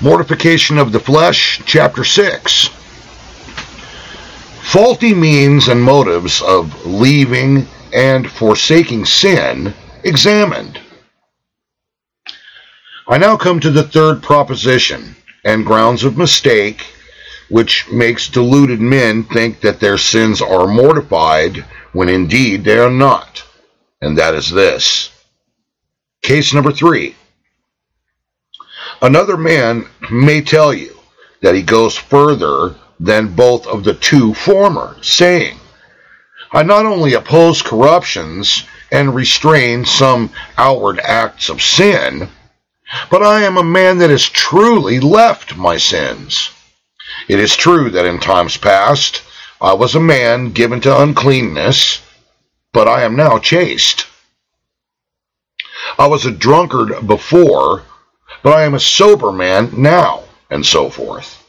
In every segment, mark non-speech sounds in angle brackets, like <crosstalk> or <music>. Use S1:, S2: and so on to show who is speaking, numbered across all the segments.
S1: Mortification of the Flesh, chapter 6. Faulty means and motives of leaving and forsaking sin examined. I now come to the third proposition and grounds of mistake, which makes deluded men think that their sins are mortified when indeed they are not. And that is this. Case number three. Another man may tell you that he goes further than both of the two former, saying, I not only oppose corruptions and restrain some outward acts of sin, but I am a man that has truly left my sins. It is true that in times past I was a man given to uncleanness, but I am now chaste. I was a drunkard before, but I am a sober man now, and so forth.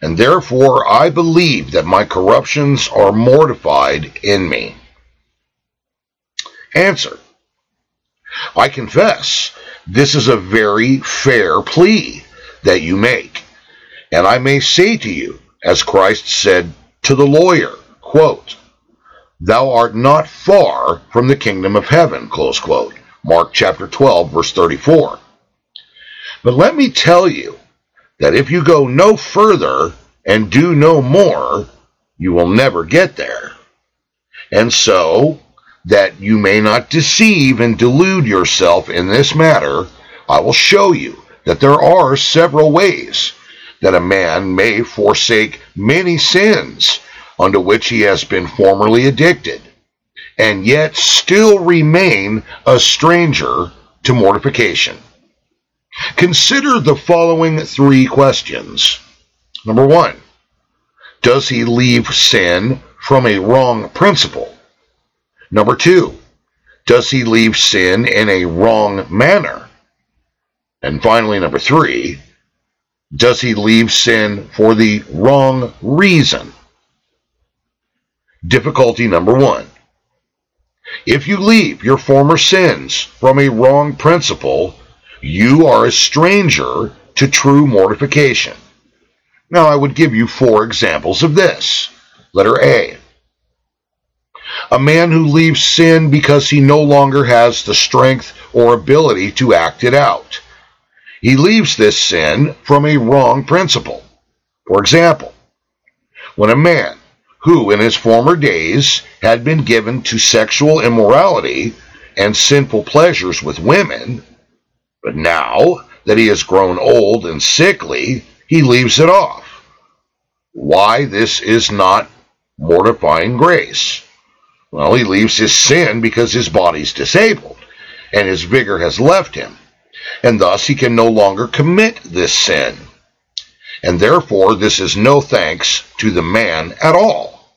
S1: And therefore I believe that my corruptions are mortified in me. Answer. I confess this is a very fair plea that you make. And I may say to you, as Christ said to the lawyer, quote, Thou art not far from the kingdom of heaven, close quote. Mark chapter 12, verse 34. But let me tell you that if you go no further and do no more, you will never get there. And so, that you may not deceive and delude yourself in this matter, I will show you that there are several ways that a man may forsake many sins unto which he has been formerly addicted, and yet still remain a stranger to mortification. Consider the following three questions. Number one, does he leave sin from a wrong principle? Number two, does he leave sin in a wrong manner? And finally, number three, does he leave sin for the wrong reason? Difficulty number one. If you leave your former sins from a wrong principle, you are a stranger to true mortification. Now, I would give you four examples of this. Letter A. A man who leaves sin because he no longer has the strength or ability to act it out. He leaves this sin from a wrong principle. For example, when a man who in his former days had been given to sexual immorality and sinful pleasures with women but now that he has grown old and sickly, he leaves it off. Why this is not mortifying grace? Well, he leaves his sin because his body's disabled and his vigor has left him, and thus he can no longer commit this sin. And therefore, this is no thanks to the man at all.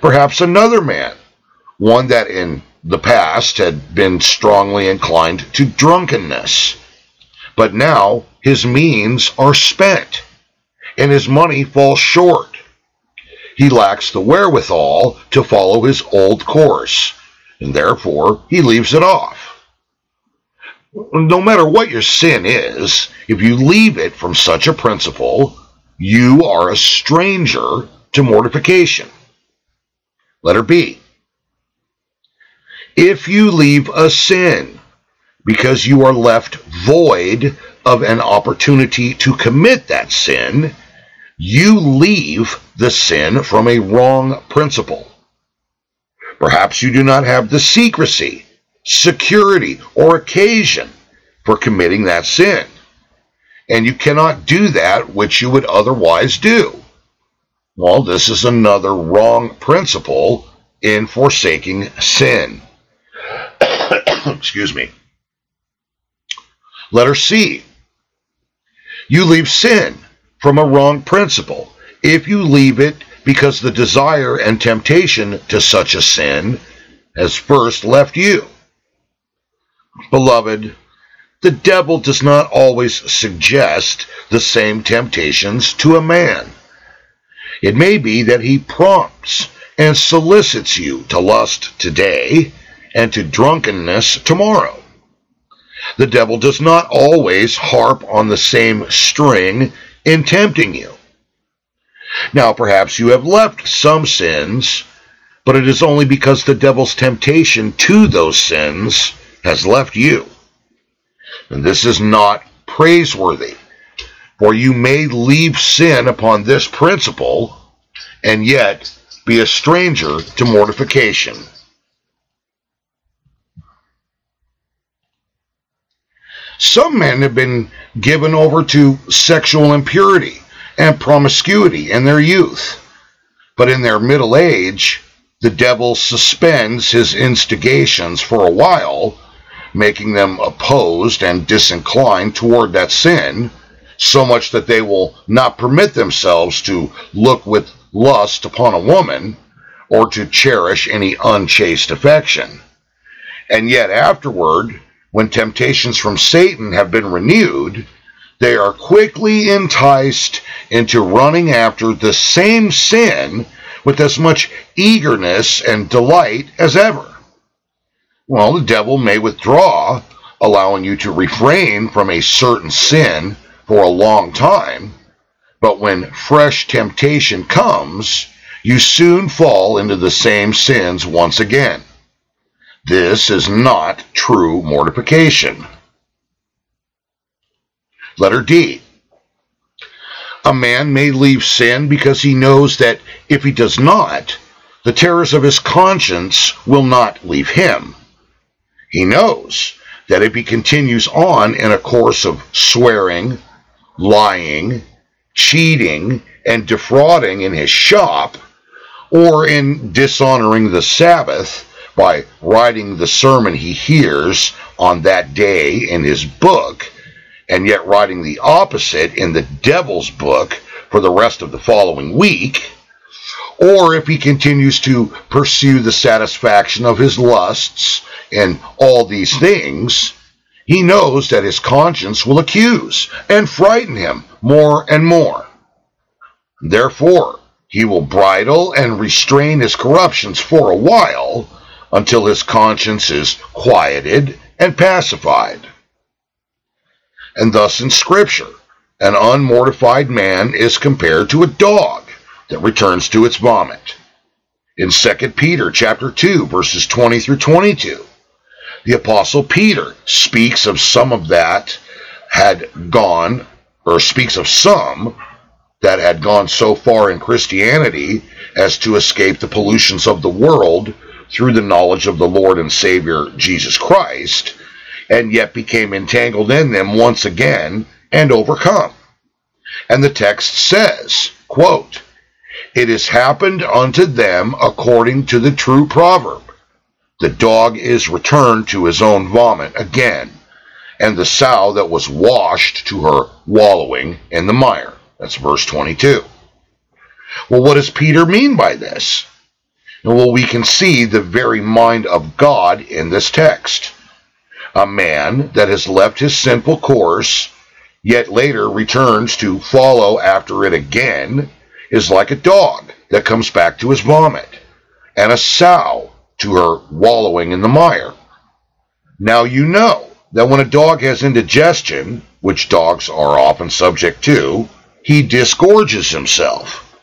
S1: Perhaps another man, one that in the past had been strongly inclined to drunkenness. But now his means are spent, and his money falls short. He lacks the wherewithal to follow his old course, and therefore he leaves it off. No matter what your sin is, if you leave it from such a principle, you are a stranger to mortification. Letter B if you leave a sin because you are left void of an opportunity to commit that sin, you leave the sin from a wrong principle. Perhaps you do not have the secrecy, security, or occasion for committing that sin. And you cannot do that which you would otherwise do. Well, this is another wrong principle in forsaking sin. <coughs> Excuse me. Letter C. You leave sin from a wrong principle if you leave it because the desire and temptation to such a sin has first left you. Beloved, the devil does not always suggest the same temptations to a man. It may be that he prompts and solicits you to lust today and to drunkenness tomorrow. The devil does not always harp on the same string in tempting you. Now, perhaps you have left some sins, but it is only because the devil's temptation to those sins has left you. And this is not praiseworthy, for you may leave sin upon this principle and yet be a stranger to mortification. Some men have been given over to sexual impurity and promiscuity in their youth, but in their middle age, the devil suspends his instigations for a while, making them opposed and disinclined toward that sin, so much that they will not permit themselves to look with lust upon a woman or to cherish any unchaste affection. And yet afterward, when temptations from Satan have been renewed, they are quickly enticed into running after the same sin with as much eagerness and delight as ever. Well, the devil may withdraw, allowing you to refrain from a certain sin for a long time, but when fresh temptation comes, you soon fall into the same sins once again. This is not true mortification. Letter D. A man may leave sin because he knows that if he does not, the terrors of his conscience will not leave him. He knows that if he continues on in a course of swearing, lying, cheating, and defrauding in his shop, or in dishonoring the Sabbath, by writing the sermon he hears on that day in his book, and yet writing the opposite in the devil's book for the rest of the following week, or if he continues to pursue the satisfaction of his lusts and all these things, he knows that his conscience will accuse and frighten him more and more. Therefore, he will bridle and restrain his corruptions for a while until his conscience is quieted and pacified. And thus in Scripture, an unmortified man is compared to a dog that returns to its vomit. In 2 Peter chapter 2 verses 20 through 22, the apostle Peter speaks of some of that had gone or speaks of some that had gone so far in Christianity as to escape the pollutions of the world through the knowledge of the Lord and Savior Jesus Christ, and yet became entangled in them once again and overcome. And the text says, quote, It has happened unto them according to the true proverb. The dog is returned to his own vomit again, and the sow that was washed to her wallowing in the mire. That's verse 22. Well, what does Peter mean by this? Well, we can see the very mind of God in this text. A man that has left his simple course, yet later returns to follow after it again, is like a dog that comes back to his vomit, and a sow to her wallowing in the mire. Now you know that when a dog has indigestion, which dogs are often subject to, he disgorges himself.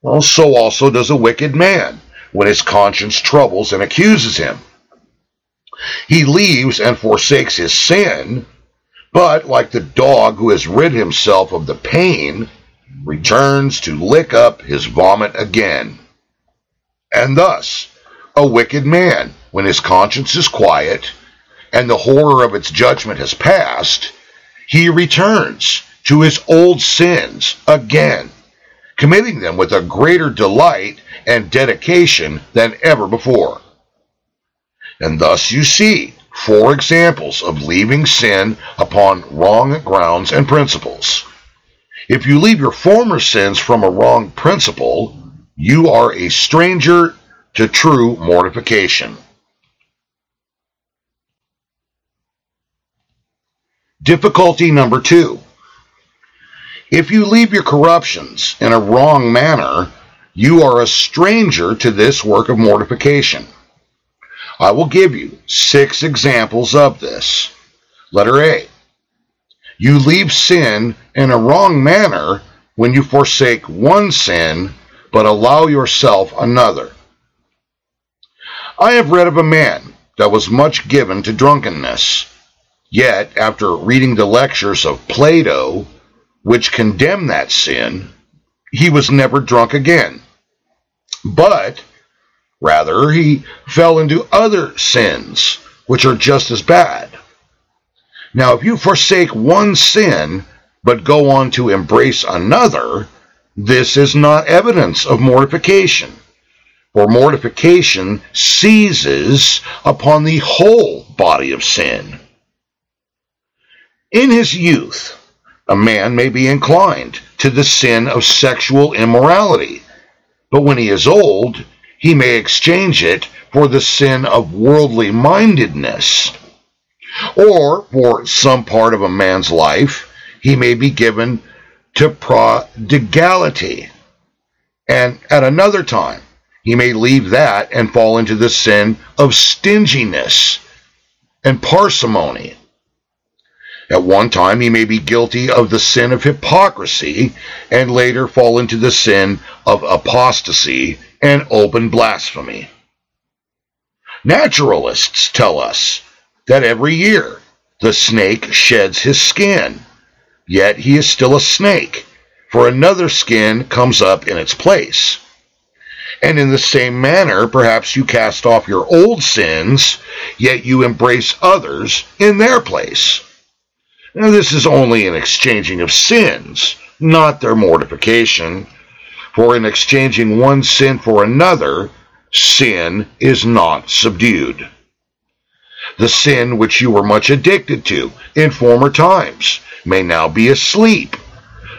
S1: Well, so also does a wicked man when his conscience troubles and accuses him. He leaves and forsakes his sin, but like the dog who has rid himself of the pain, returns to lick up his vomit again. And thus, a wicked man, when his conscience is quiet and the horror of its judgment has passed, he returns to his old sins again, committing them with a greater delight and dedication than ever before. And thus you see four examples of leaving sin upon wrong grounds and principles. If you leave your former sins from a wrong principle, you are a stranger to true mortification. Difficulty number two. If you leave your corruptions in a wrong manner, you are a stranger to this work of mortification. I will give you six examples of this. Letter A. You leave sin in a wrong manner when you forsake one sin but allow yourself another. I have read of a man that was much given to drunkenness. Yet, after reading the lectures of Plato, which condemn that sin, he was never drunk again. But, rather, he fell into other sins, which are just as bad. Now, if you forsake one sin, but go on to embrace another, this is not evidence of mortification. For mortification seizes upon the whole body of sin. In his youth, a man may be inclined to the sin of sexual immorality, but when he is old, he may exchange it for the sin of worldly mindedness. Or, for some part of a man's life, he may be given to prodigality. And at another time, he may leave that and fall into the sin of stinginess and parsimony. At one time, he may be guilty of the sin of hypocrisy and later fall into the sin of apostasy and open blasphemy. Naturalists tell us that every year the snake sheds his skin, yet he is still a snake, for another skin comes up in its place. And in the same manner, perhaps you cast off your old sins, yet you embrace others in their place. Now, this is only an exchanging of sins, not their mortification. For in exchanging one sin for another, sin is not subdued. The sin which you were much addicted to in former times may now be asleep,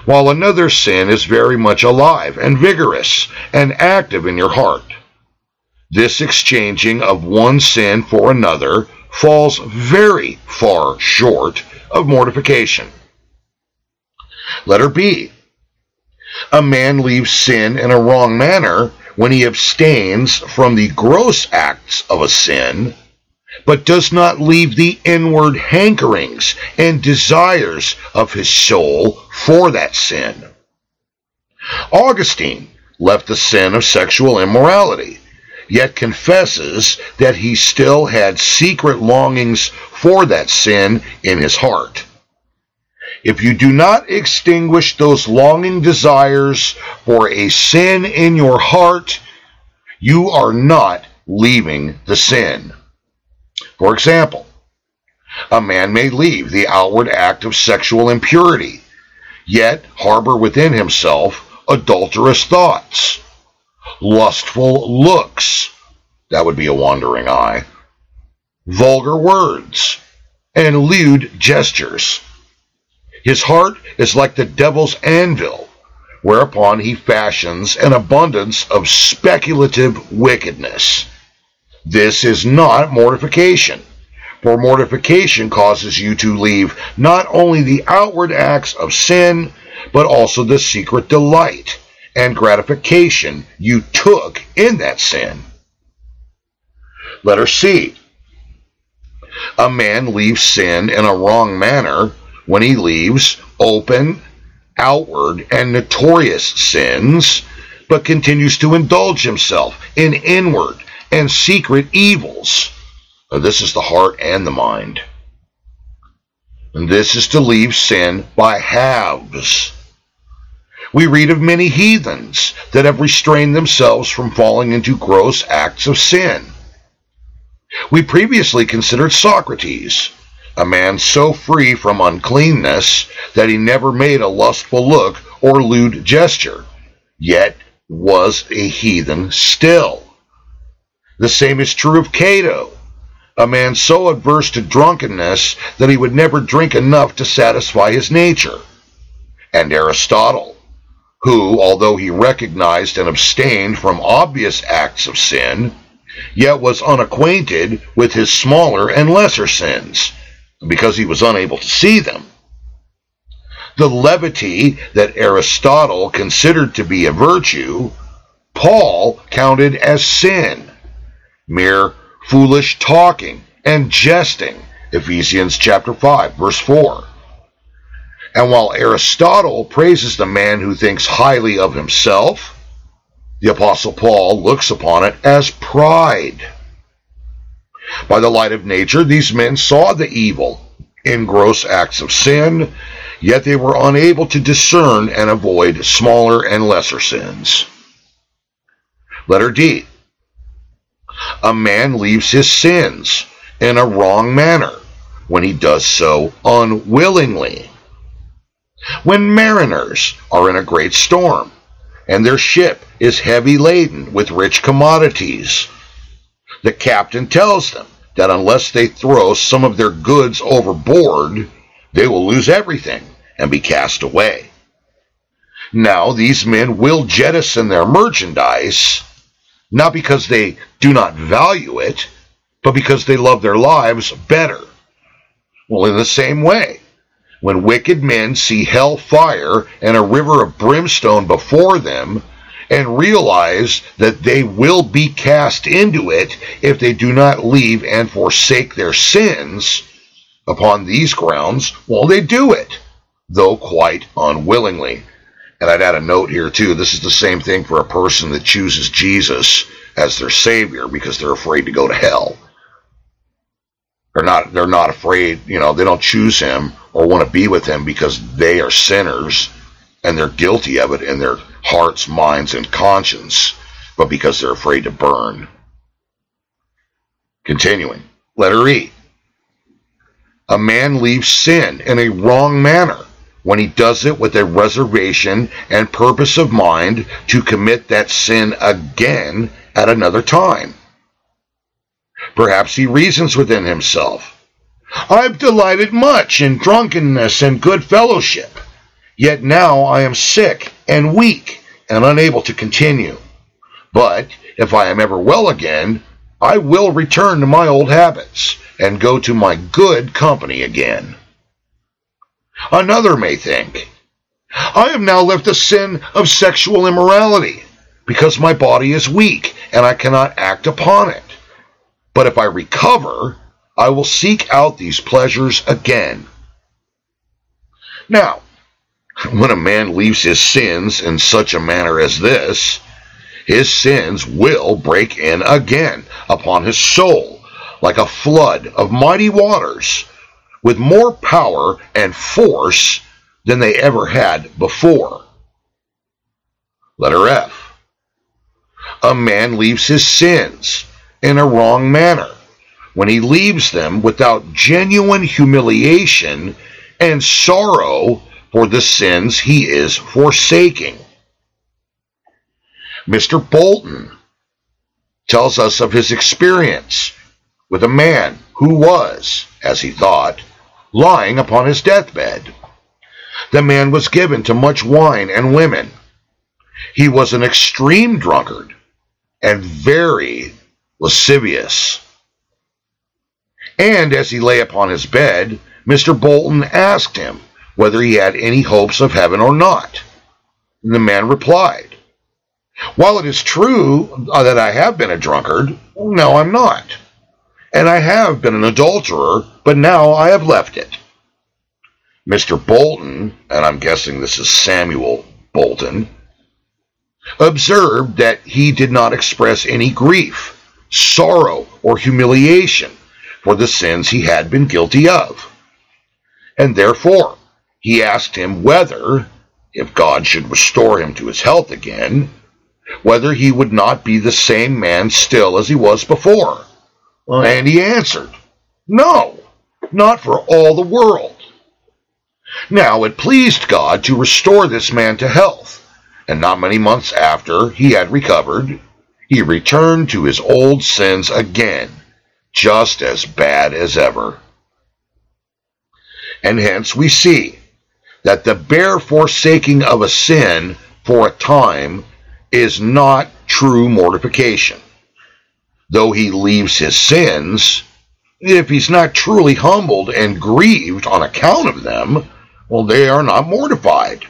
S1: while another sin is very much alive and vigorous and active in your heart. This exchanging of one sin for another falls very far short of mortification. Letter B. A man leaves sin in a wrong manner when he abstains from the gross acts of a sin, but does not leave the inward hankerings and desires of his soul for that sin. Augustine left the sin of sexual immorality, yet confesses that he still had secret longings for that sin in his heart. If you do not extinguish those longing desires for a sin in your heart, you are not leaving the sin. For example, a man may leave the outward act of sexual impurity, yet harbor within himself adulterous thoughts, lustful looks, that would be a wandering eye, vulgar words, and lewd gestures. His heart is like the devil's anvil, whereupon he fashions an abundance of speculative wickedness. This is not mortification, for mortification causes you to leave not only the outward acts of sin, but also the secret delight and gratification you took in that sin. Letter C. A man leaves sin in a wrong manner when he leaves open, outward, and notorious sins, but continues to indulge himself in inward and secret evils. This is the heart and the mind. And this is to leave sin by halves. We read of many heathens that have restrained themselves from falling into gross acts of sin. We previously considered Socrates, a man so free from uncleanness that he never made a lustful look or lewd gesture, yet was a heathen still. The same is true of Cato, a man so averse to drunkenness that he would never drink enough to satisfy his nature, and Aristotle, who, although he recognized and abstained from obvious acts of sin, yet was unacquainted with his smaller and lesser sins, because he was unable to see them. The levity that Aristotle considered to be a virtue, Paul counted as sin, mere foolish talking and jesting Ephesians chapter 5, verse 4. And while Aristotle praises the man who thinks highly of himself, the Apostle Paul looks upon it as pride. By the light of nature, these men saw the evil in gross acts of sin, yet they were unable to discern and avoid smaller and lesser sins. Letter D. A man leaves his sins in a wrong manner when he does so unwillingly. When mariners are in a great storm, and their ship is heavy laden with rich commodities, the captain tells them that unless they throw some of their goods overboard, they will lose everything and be cast away. Now, these men will jettison their merchandise, not because they do not value it, but because they love their lives better. Well, in the same way, when wicked men see hell fire and a river of brimstone before them, and realize that they will be cast into it if they do not leave and forsake their sins upon these grounds, well, they do it, though quite unwillingly. And I'd add a note here, too. This is the same thing for a person that chooses Jesus as their Savior because they're afraid to go to hell. They're not, they're not afraid, you know, they don't choose Him or want to be with Him because they are sinners and they're guilty of it in their hearts, minds, and conscience, but because they're afraid to burn. Continuing, letter E. A man leaves sin in a wrong manner when he does it with a reservation and purpose of mind to commit that sin again at another time. Perhaps he reasons within himself. I've delighted much in drunkenness and good fellowship Yet now I am sick and weak and unable to continue. But if I am ever well again, I will return to my old habits and go to my good company again. Another may think, I have now left the sin of sexual immorality because my body is weak and I cannot act upon it. But if I recover, I will seek out these pleasures again. Now, when a man leaves his sins in such a manner as this, his sins will break in again upon his soul like a flood of mighty waters with more power and force than they ever had before. Letter F. A man leaves his sins in a wrong manner when he leaves them without genuine humiliation and sorrow for the sins he is forsaking. Mr. Bolton tells us of his experience with a man who was, as he thought, lying upon his deathbed. The man was given to much wine and women. He was an extreme drunkard and very lascivious. And as he lay upon his bed, Mr. Bolton asked him whether he had any hopes of heaven or not. And the man replied, While it is true uh, that I have been a drunkard, no, I'm not. And I have been an adulterer, but now I have left it. Mr. Bolton, and I'm guessing this is Samuel Bolton, observed that he did not express any grief, sorrow, or humiliation for the sins he had been guilty of. And therefore, he asked him whether, if God should restore him to his health again, whether he would not be the same man still as he was before. And he answered, No, not for all the world. Now it pleased God to restore this man to health, and not many months after he had recovered, he returned to his old sins again, just as bad as ever. And hence we see that the bare forsaking of a sin for a time is not true mortification. Though he leaves his sins, if he's not truly humbled and grieved on account of them, well, they are not mortified.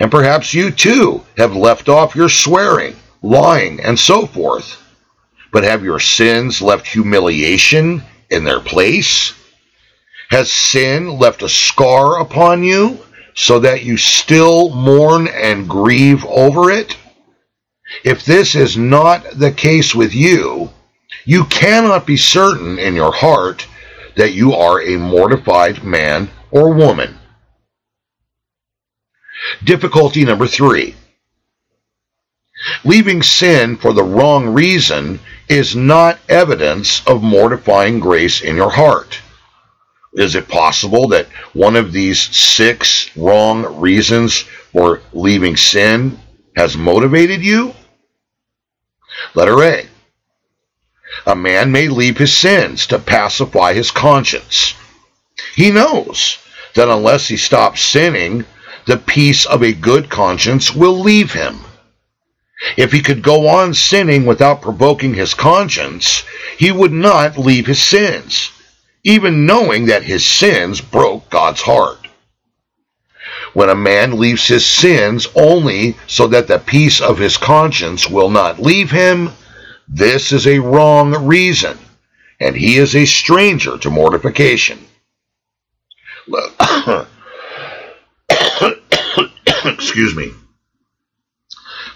S1: And perhaps you too have left off your swearing, lying, and so forth. But have your sins left humiliation in their place? Has sin left a scar upon you so that you still mourn and grieve over it? If this is not the case with you, you cannot be certain in your heart that you are a mortified man or woman. Difficulty number three. Leaving sin for the wrong reason is not evidence of mortifying grace in your heart. Is it possible that one of these six wrong reasons for leaving sin has motivated you? Letter A. A man may leave his sins to pacify his conscience. He knows that unless he stops sinning, the peace of a good conscience will leave him. If he could go on sinning without provoking his conscience, he would not leave his sins, even knowing that his sins broke God's heart. When a man leaves his sins only so that the peace of his conscience will not leave him, this is a wrong reason, and he is a stranger to mortification. <coughs> Excuse me.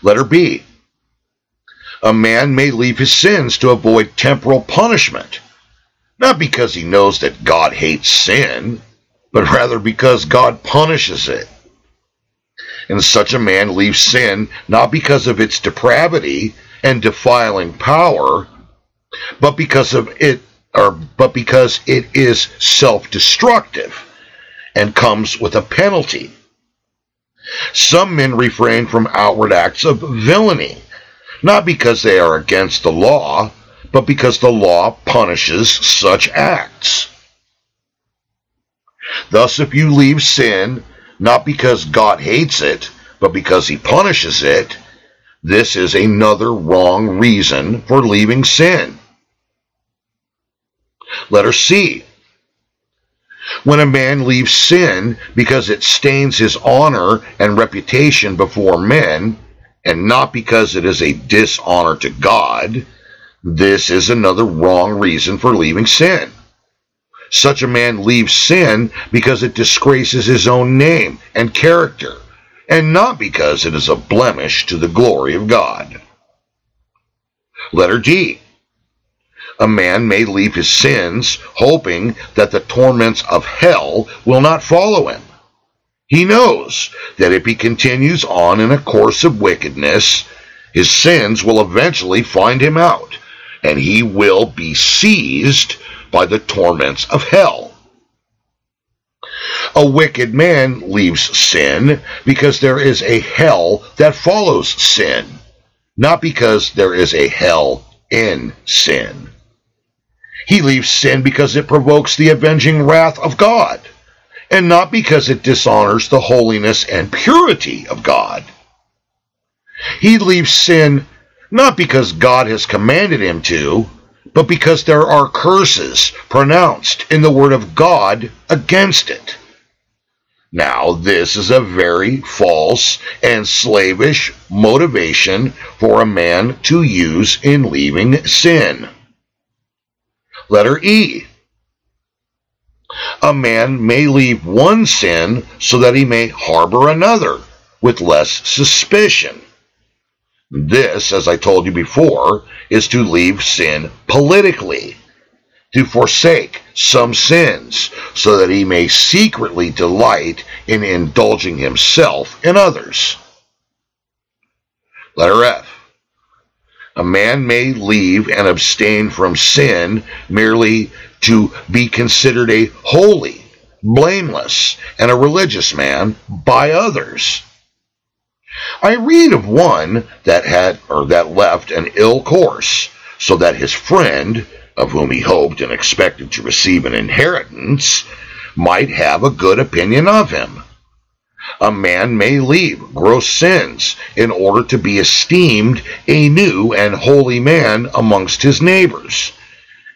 S1: Letter B. A man may leave his sins to avoid temporal punishment, not because he knows that God hates sin, but rather because God punishes it. And such a man leaves sin not because of its depravity and defiling power, but because of it or but because it is self-destructive and comes with a penalty. Some men refrain from outward acts of villainy, not because they are against the law, but because the law punishes such acts. Thus, if you leave sin, not because God hates it, but because he punishes it, this is another wrong reason for leaving sin. Letter C. When a man leaves sin because it stains his honor and reputation before men, and not because it is a dishonor to God, this is another wrong reason for leaving sin. Such a man leaves sin because it disgraces his own name and character, and not because it is a blemish to the glory of God. Letter D. A man may leave his sins, hoping that the torments of hell will not follow him. He knows that if he continues on in a course of wickedness, his sins will eventually find him out, and he will be seized by the torments of hell. A wicked man leaves sin because there is a hell that follows sin, not because there is a hell in sin. He leaves sin because it provokes the avenging wrath of God, and not because it dishonors the holiness and purity of God. He leaves sin not because God has commanded him to, but because there are curses pronounced in the Word of God against it. Now, this is a very false and slavish motivation for a man to use in leaving sin. Letter E. A man may leave one sin so that he may harbor another with less suspicion. This, as I told you before, is to leave sin politically, to forsake some sins, so that he may secretly delight in indulging himself in others. Letter F. A man may leave and abstain from sin merely to be considered a holy, blameless, and a religious man by others. I read of one that had or that left an ill course, so that his friend, of whom he hoped and expected to receive an inheritance, might have a good opinion of him a man may leave gross sins in order to be esteemed a new and holy man amongst his neighbors.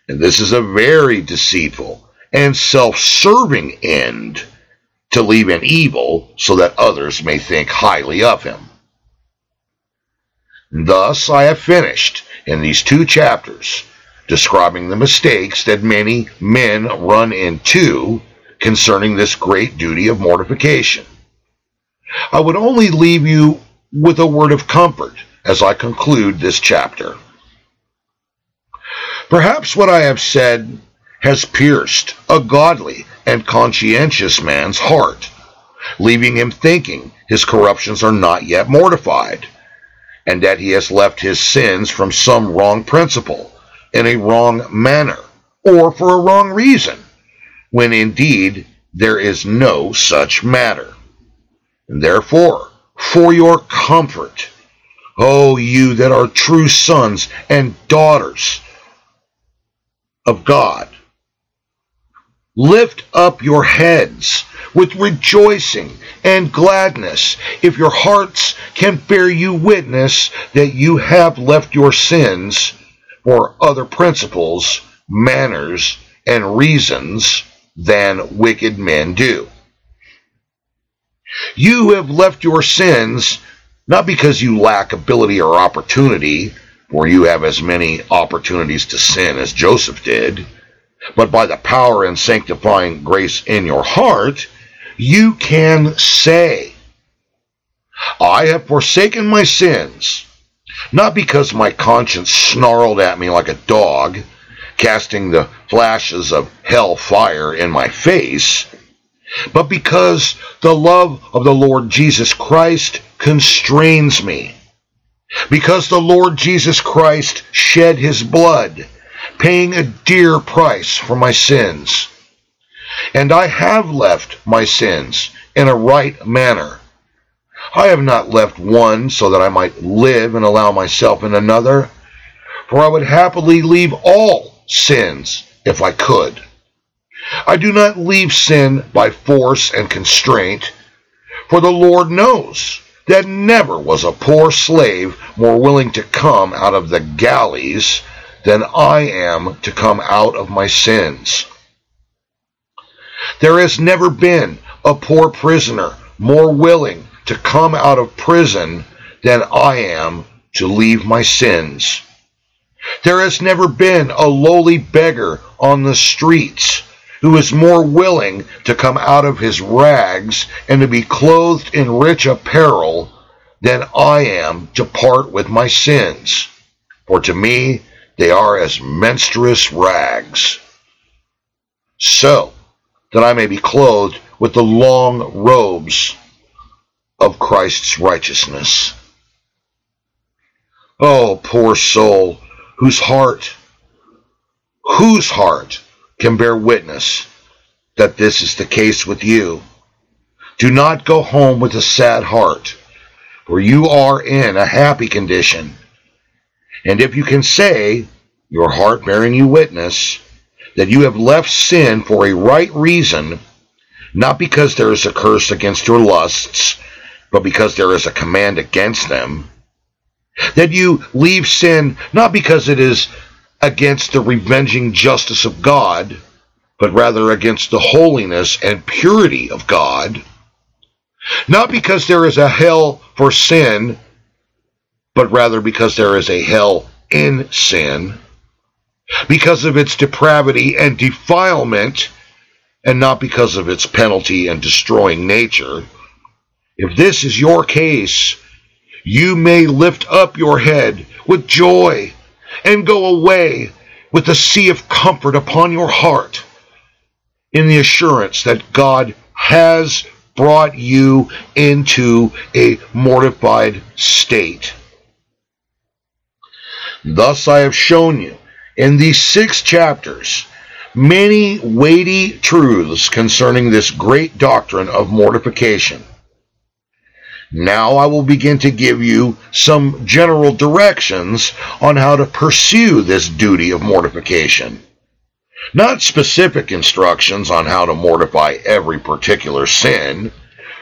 S1: And this is a very deceitful and self serving end to leave an evil so that others may think highly of him. Thus I have finished in these two chapters describing the mistakes that many men run into concerning this great duty of mortification. I would only leave you with a word of comfort as I conclude this chapter. Perhaps what I have said has pierced a godly and conscientious man's heart, leaving him thinking his corruptions are not yet mortified, and that he has left his sins from some wrong principle, in a wrong manner, or for a wrong reason, when indeed there is no such matter. And therefore, for your comfort, O you that are true sons and daughters of God, lift up your heads with rejoicing and gladness, if your hearts can bear you witness that you have left your sins for other principles, manners, and reasons than wicked men do. You have left your sins not because you lack ability or opportunity, for you have as many opportunities to sin as Joseph did, but by the power and sanctifying grace in your heart, you can say, I have forsaken my sins, not because my conscience snarled at me like a dog, casting the flashes of hell fire in my face, but because the love of the Lord Jesus Christ constrains me. Because the Lord Jesus Christ shed his blood, paying a dear price for my sins. And I have left my sins in a right manner. I have not left one so that I might live and allow myself in another, for I would happily leave all sins if I could. I do not leave sin by force and constraint, for the Lord knows that never was a poor slave more willing to come out of the galleys than I am to come out of my sins. There has never been a poor prisoner more willing to come out of prison than I am to leave my sins. There has never been a lowly beggar on the streets who is more willing to come out of his rags and to be clothed in rich apparel than I am to part with my sins. For to me they are as menstruous rags. So that I may be clothed with the long robes of Christ's righteousness. Oh, poor soul, whose heart, whose heart can bear witness that this is the case with you. Do not go home with a sad heart, for you are in a happy condition. And if you can say, your heart bearing you witness, that you have left sin for a right reason, not because there is a curse against your lusts, but because there is a command against them, that you leave sin not because it is against the revenging justice of God, but rather against the holiness and purity of God. Not because there is a hell for sin, but rather because there is a hell in sin, because of its depravity and defilement, and not because of its penalty and destroying nature. If this is your case, you may lift up your head with joy and go away with a sea of comfort upon your heart in the assurance that God has brought you into a mortified state. Thus I have shown you in these six chapters many weighty truths concerning this great doctrine of mortification. Now I will begin to give you some general directions on how to pursue this duty of mortification. Not specific instructions on how to mortify every particular sin,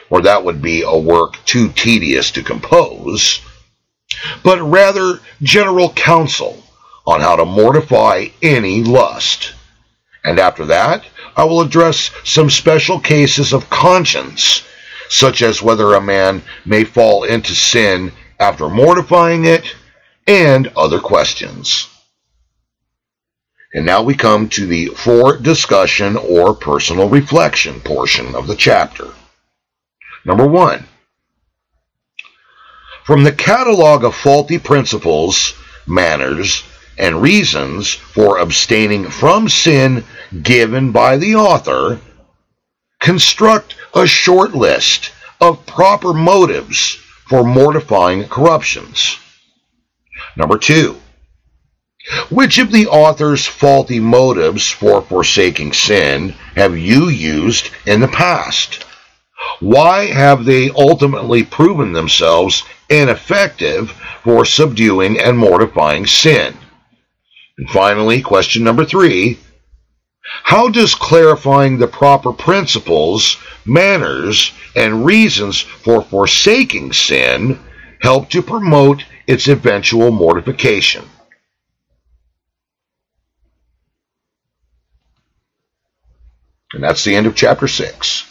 S1: or that would be a work too tedious to compose, but rather general counsel on how to mortify any lust. And after that, I will address some special cases of conscience such as whether a man may fall into sin after mortifying it, and other questions. And now we come to the for discussion or personal reflection portion of the chapter. Number one, from the catalog of faulty principles, manners, and reasons for abstaining from sin given by the author, construct a short list of proper motives for mortifying corruptions. Number two, which of the author's faulty motives for forsaking sin have you used in the past? Why have they ultimately proven themselves ineffective for subduing and mortifying sin? And finally, question number three How does clarifying the proper principles, manners, and reasons for forsaking sin help to promote its eventual mortification? And that's the end of chapter 6.